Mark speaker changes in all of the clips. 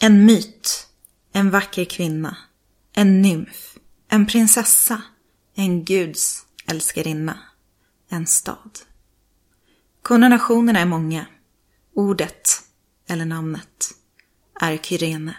Speaker 1: En myt, en vacker kvinna, en nymf, en prinsessa, en guds älskarinna, en stad. Konnotationerna är många. Ordet, eller namnet, är Kyrene.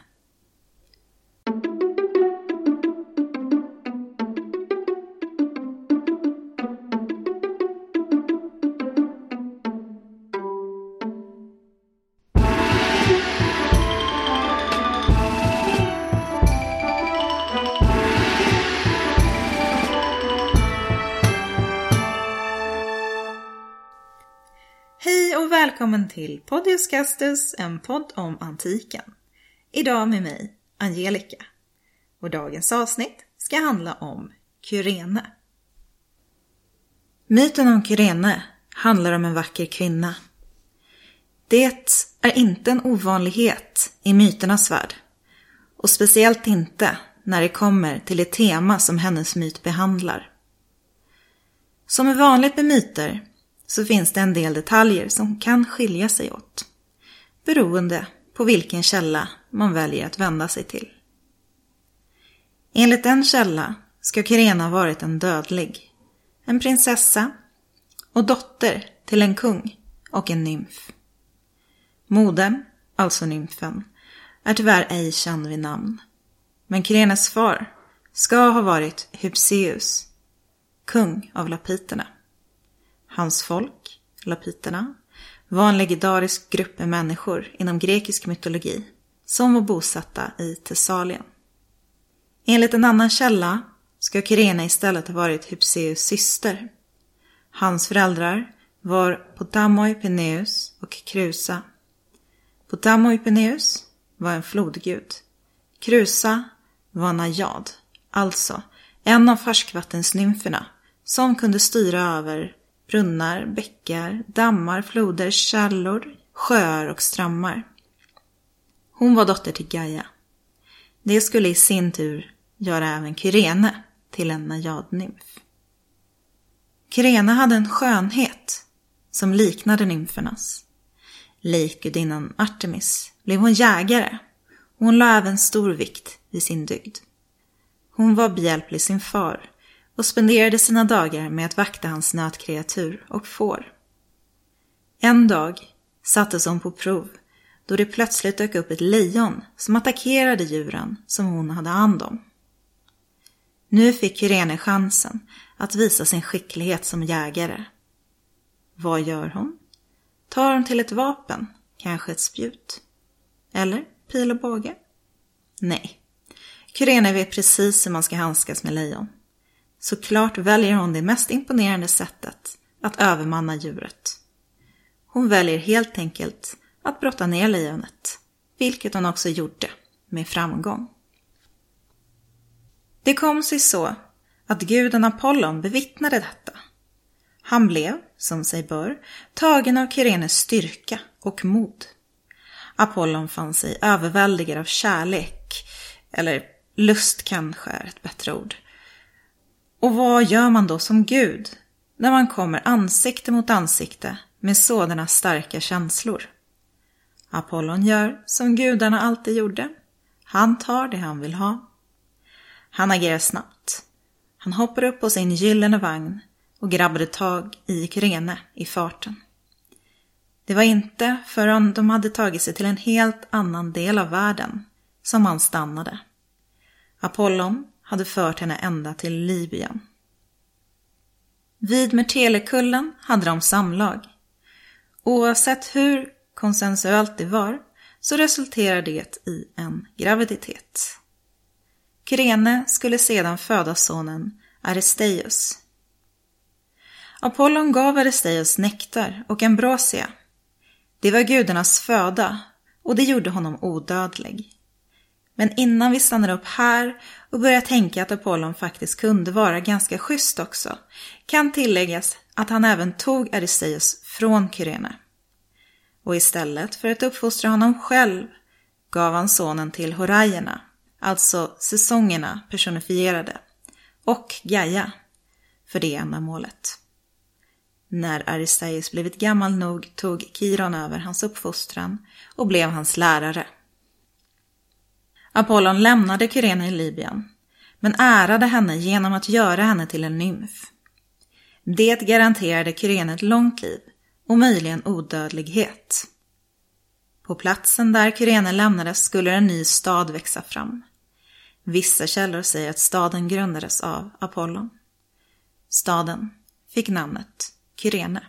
Speaker 1: Välkommen till Podius Castus, en podd om antiken. Idag med mig, Angelica. Och dagens avsnitt ska handla om Kyrene. Myten om Kyrene handlar om en vacker kvinna. Det är inte en ovanlighet i myternas värld. Och speciellt inte när det kommer till det tema som hennes myt behandlar. Som är vanligt med myter så finns det en del detaljer som kan skilja sig åt. Beroende på vilken källa man väljer att vända sig till. Enligt en källa ska Kyrena ha varit en dödlig, en prinsessa och dotter till en kung och en nymf. Modern, alltså nymfen, är tyvärr ej känd vid namn. Men Kyrenes far ska ha varit Hypseus, kung av lapiterna. Hans folk, lapiterna, var en legendarisk grupp med människor inom grekisk mytologi som var bosatta i Thessalien. Enligt en annan källa ska Kyrene istället ha varit Hypseus syster. Hans föräldrar var Potamoi Peneus och Krusa. Potamoi Peneus var en flodgud. Krusa var najad, alltså en av färskvattensnymferna som kunde styra över brunnar, bäckar, dammar, floder, källor, sjöar och strömmar. Hon var dotter till Gaia. Det skulle i sin tur göra även Kyrene till en najadnymf. Kyrene hade en skönhet som liknade nymfernas. Lik gudinnan Artemis blev hon jägare och hon la även stor vikt vid sin dygd. Hon var behjälplig sin far och spenderade sina dagar med att vakta hans nötkreatur och får. En dag sattes hon på prov då det plötsligt dök upp ett lejon som attackerade djuren som hon hade hand om. Nu fick Kyrene chansen att visa sin skicklighet som jägare. Vad gör hon? Tar hon till ett vapen, kanske ett spjut? Eller pil och båge? Nej. Kyrene vet precis hur man ska handskas med lejon. Såklart väljer hon det mest imponerande sättet att övermanna djuret. Hon väljer helt enkelt att brotta ner lejonet, vilket hon också gjorde med framgång. Det kom sig så att guden Apollon bevittnade detta. Han blev, som sig bör, tagen av Kyrenes styrka och mod. Apollon fann sig överväldigad av kärlek, eller lust kanske är ett bättre ord, och vad gör man då som Gud när man kommer ansikte mot ansikte med sådana starka känslor? Apollon gör som gudarna alltid gjorde. Han tar det han vill ha. Han agerar snabbt. Han hoppar upp på sin gyllene vagn och grabbade tag i Kyrene i farten. Det var inte förrän de hade tagit sig till en helt annan del av världen som han stannade. Apollon hade fört henne ända till Libyen. Vid Mertelekullen hade de samlag. Oavsett hur konsensuellt det var så resulterade det i en graviditet. Kyrene skulle sedan föda sonen Aristeius. Apollon gav Aristeius nektar och ambrosia. Det var gudarnas föda och det gjorde honom odödlig. Men innan vi stannar upp här och börjar tänka att Apollon faktiskt kunde vara ganska schysst också, kan tilläggas att han även tog Aristeus från Kyrene. Och istället för att uppfostra honom själv gav han sonen till Horajerna, alltså säsongerna personifierade, och Gaia för det ändamålet. När Aristeus blivit gammal nog tog Kiron över hans uppfostran och blev hans lärare. Apollon lämnade Kyrene i Libyen, men ärade henne genom att göra henne till en nymf. Det garanterade Kyrene ett långt liv och möjligen odödlighet. På platsen där Kyrene lämnades skulle en ny stad växa fram. Vissa källor säger att staden grundades av Apollon. Staden fick namnet Kyrene.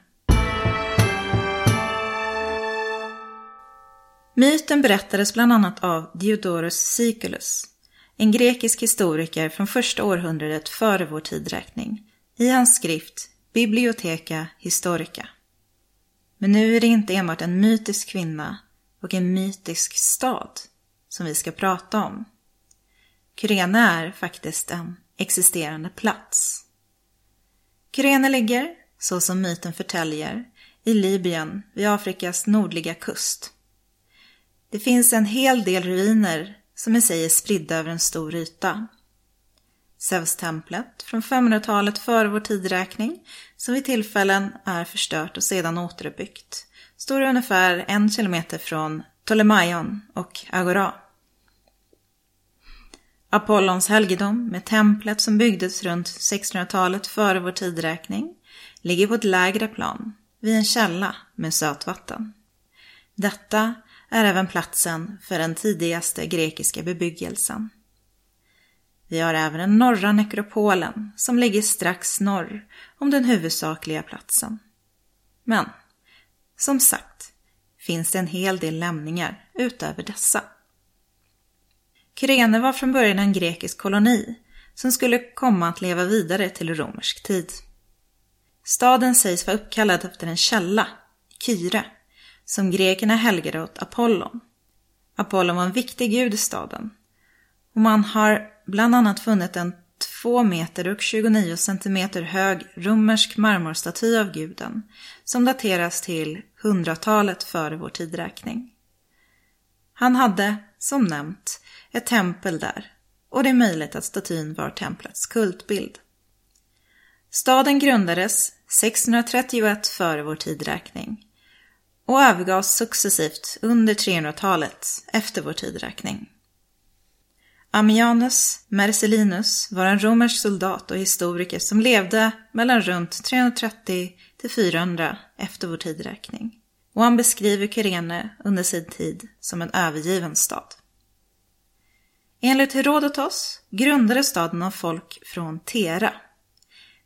Speaker 1: Myten berättades bland annat av Diodorus Siculus, en grekisk historiker från första århundradet före vår tidräkning, i hans skrift Bibliotheca Historica. Men nu är det inte enbart en mytisk kvinna och en mytisk stad som vi ska prata om. Kyrene är faktiskt en existerande plats. Kyrene ligger, så som myten förtäljer, i Libyen vid Afrikas nordliga kust. Det finns en hel del ruiner som i sig är spridda över en stor yta. Zeus-templet från 500-talet före vår tidräkning, som vid tillfällen är förstört och sedan återuppbyggt, står ungefär en kilometer från Ptolemaion och Agora. Apollons helgedom med templet som byggdes runt 1600-talet före vår tidräkning ligger på ett lägre plan, vid en källa med sötvatten. Detta är även platsen för den tidigaste grekiska bebyggelsen. Vi har även den norra nekropolen som ligger strax norr om den huvudsakliga platsen. Men, som sagt, finns det en hel del lämningar utöver dessa. Kyrene var från början en grekisk koloni som skulle komma att leva vidare till romersk tid. Staden sägs vara uppkallad efter en källa, Kyre, som grekerna helgade åt Apollon. Apollon var en viktig gud i staden. Och man har bland annat funnit en 2 meter och 29 centimeter hög romersk marmorstaty av guden som dateras till 100-talet före vår tidräkning. Han hade, som nämnt, ett tempel där och det är möjligt att statyn var templets kultbild. Staden grundades 631 före vår tidräkning och övergavs successivt under 300-talet efter vår tidräkning. Ammianus Mercellinus var en romersk soldat och historiker som levde mellan runt 330 till 400 efter vår tidräkning. Och han beskriver Kyrene under sin tid som en övergiven stad. Enligt Herodotos grundades staden av folk från Tera.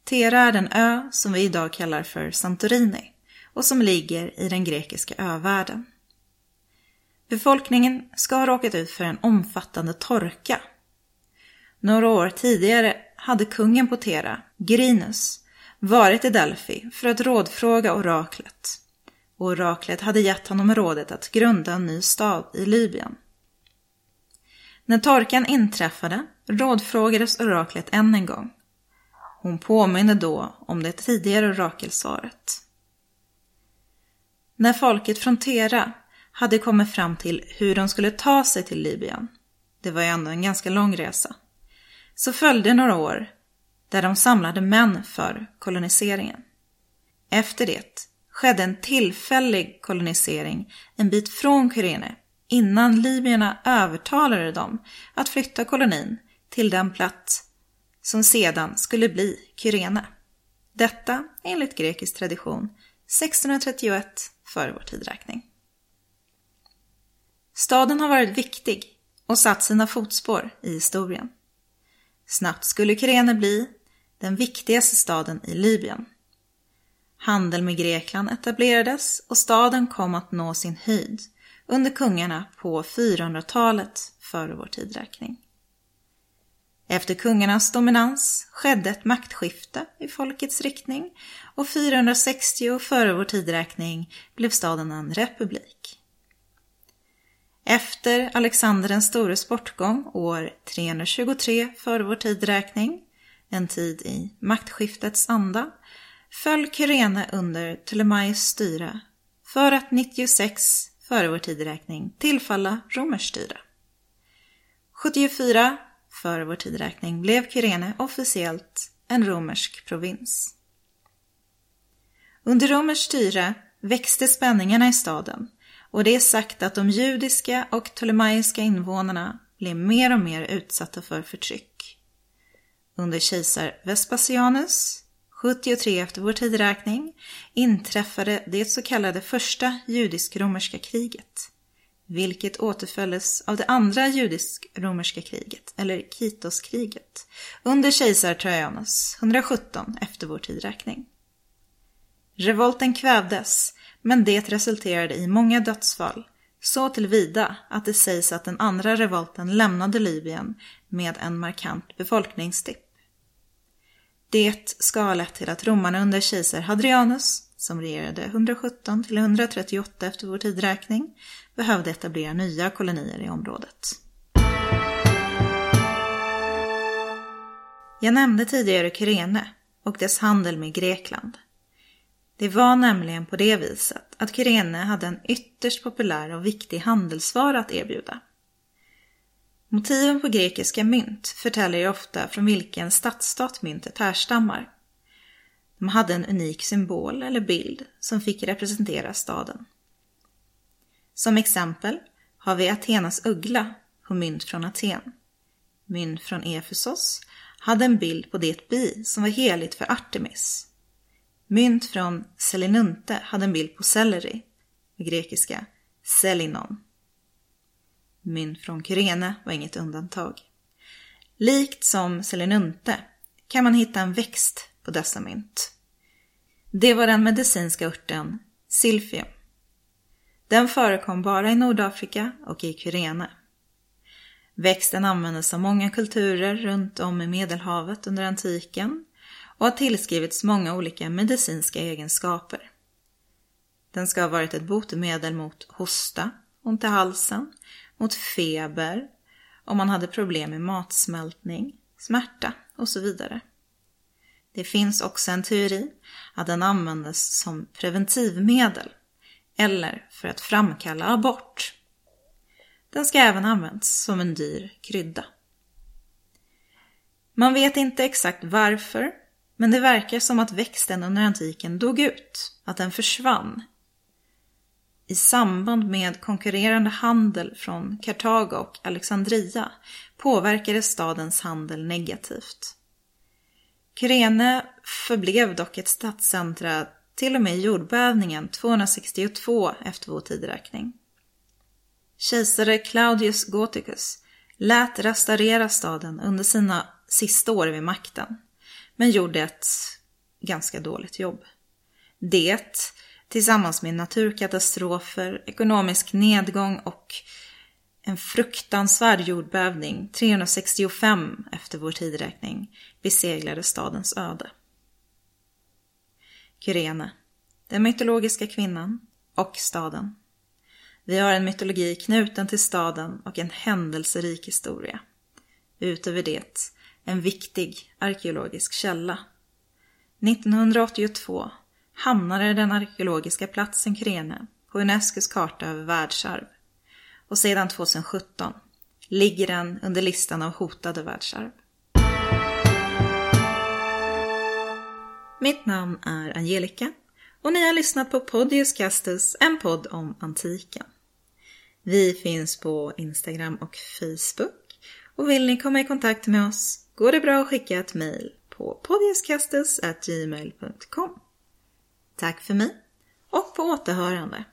Speaker 1: Tera är den ö som vi idag kallar för Santorini och som ligger i den grekiska övärlden. Befolkningen ska ha råkat ut för en omfattande torka. Några år tidigare hade kungen på Tera, Grinus, varit i Delphi för att rådfråga oraklet. Oraklet hade gett honom rådet att grunda en ny stad i Libyen. När torkan inträffade rådfrågades oraklet än en gång. Hon påminner då om det tidigare orakelsvaret. När folket från Tera hade kommit fram till hur de skulle ta sig till Libyen, det var ju ändå en ganska lång resa, så följde några år där de samlade män för koloniseringen. Efter det skedde en tillfällig kolonisering en bit från Kyrene innan libyerna övertalade dem att flytta kolonin till den plats som sedan skulle bli Kyrene. Detta enligt grekisk tradition 1631 före vår tidräkning. Staden har varit viktig och satt sina fotspår i historien. Snabbt skulle Kyrene bli den viktigaste staden i Libyen. Handel med Grekland etablerades och staden kom att nå sin höjd under kungarna på 400-talet före vår tidräkning. Efter kungarnas dominans skedde ett maktskifte i folkets riktning och 460 före vår tidräkning blev staden en republik. Efter Alexander den stores bortgång år 323 före vår tidräkning, en tid i maktskiftets anda, föll Kyrene under Ptolemaios styre för att 96 före vår tidräkning tillfalla romerskt styre. 74 före vår tidräkning blev Kyrene officiellt en romersk provins. Under romerskt styre växte spänningarna i staden och det är sagt att de judiska och ptolemaiska invånarna blev mer och mer utsatta för förtryck. Under kejsar Vespasianus, 73 efter vår tideräkning, inträffade det så kallade första judisk-romerska kriget, vilket återföljdes av det andra judisk-romerska kriget, eller Kitoskriget, under kejsar Trajanus, 117 efter vår tideräkning. Revolten kvävdes, men det resulterade i många dödsfall, så tillvida att det sägs att den andra revolten lämnade Libyen med en markant befolkningstipp. Det ska ha lett till att romarna under kejsar Hadrianus, som regerade 117 till 138 efter vår tidräkning, behövde etablera nya kolonier i området. Jag nämnde tidigare Kyrene och dess handel med Grekland. Det var nämligen på det viset att Kyrene hade en ytterst populär och viktig handelsvara att erbjuda. Motiven på grekiska mynt förtäljer ju ofta från vilken stadsstat myntet härstammar. De hade en unik symbol eller bild som fick representera staden. Som exempel har vi Athenas uggla på mynt från Aten. Mynt från Efesos hade en bild på det bi som var heligt för Artemis. Mynt från Selinunte hade en bild på selleri, på grekiska selinon. Mynt från Kyrene var inget undantag. Likt som Selinunte kan man hitta en växt på dessa mynt. Det var den medicinska örten silfium. Den förekom bara i Nordafrika och i Kyrene. Växten användes av många kulturer runt om i Medelhavet under antiken och har tillskrivits många olika medicinska egenskaper. Den ska ha varit ett botemedel mot hosta, ont i halsen, mot feber, om man hade problem med matsmältning, smärta och så vidare. Det finns också en teori att den användes som preventivmedel eller för att framkalla abort. Den ska även använts som en dyr krydda. Man vet inte exakt varför, men det verkar som att växten under antiken dog ut, att den försvann. I samband med konkurrerande handel från Kartago och Alexandria påverkades stadens handel negativt. Kyrene förblev dock ett stadscentra till och med jordbävningen 262 efter vår tideräkning. Kejsare Claudius Gothicus lät restaurera staden under sina sista år vid makten, men gjorde ett ganska dåligt jobb. Det, tillsammans med naturkatastrofer, ekonomisk nedgång och en fruktansvärd jordbävning 365 efter vår tideräkning beseglade stadens öde. Kyrene, den mytologiska kvinnan och staden. Vi har en mytologi knuten till staden och en händelserik historia. Utöver det, en viktig arkeologisk källa. 1982 hamnade den arkeologiska platsen Kyrene på Unescos karta över världsarv. Och sedan 2017 ligger den under listan av hotade världsarv. Mitt namn är Angelica och ni har lyssnat på Podius Castus, en podd om antiken. Vi finns på Instagram och Facebook och vill ni komma i kontakt med oss går det bra att skicka ett mejl på podiuscastus.gmail.com. Tack för mig och på återhörande.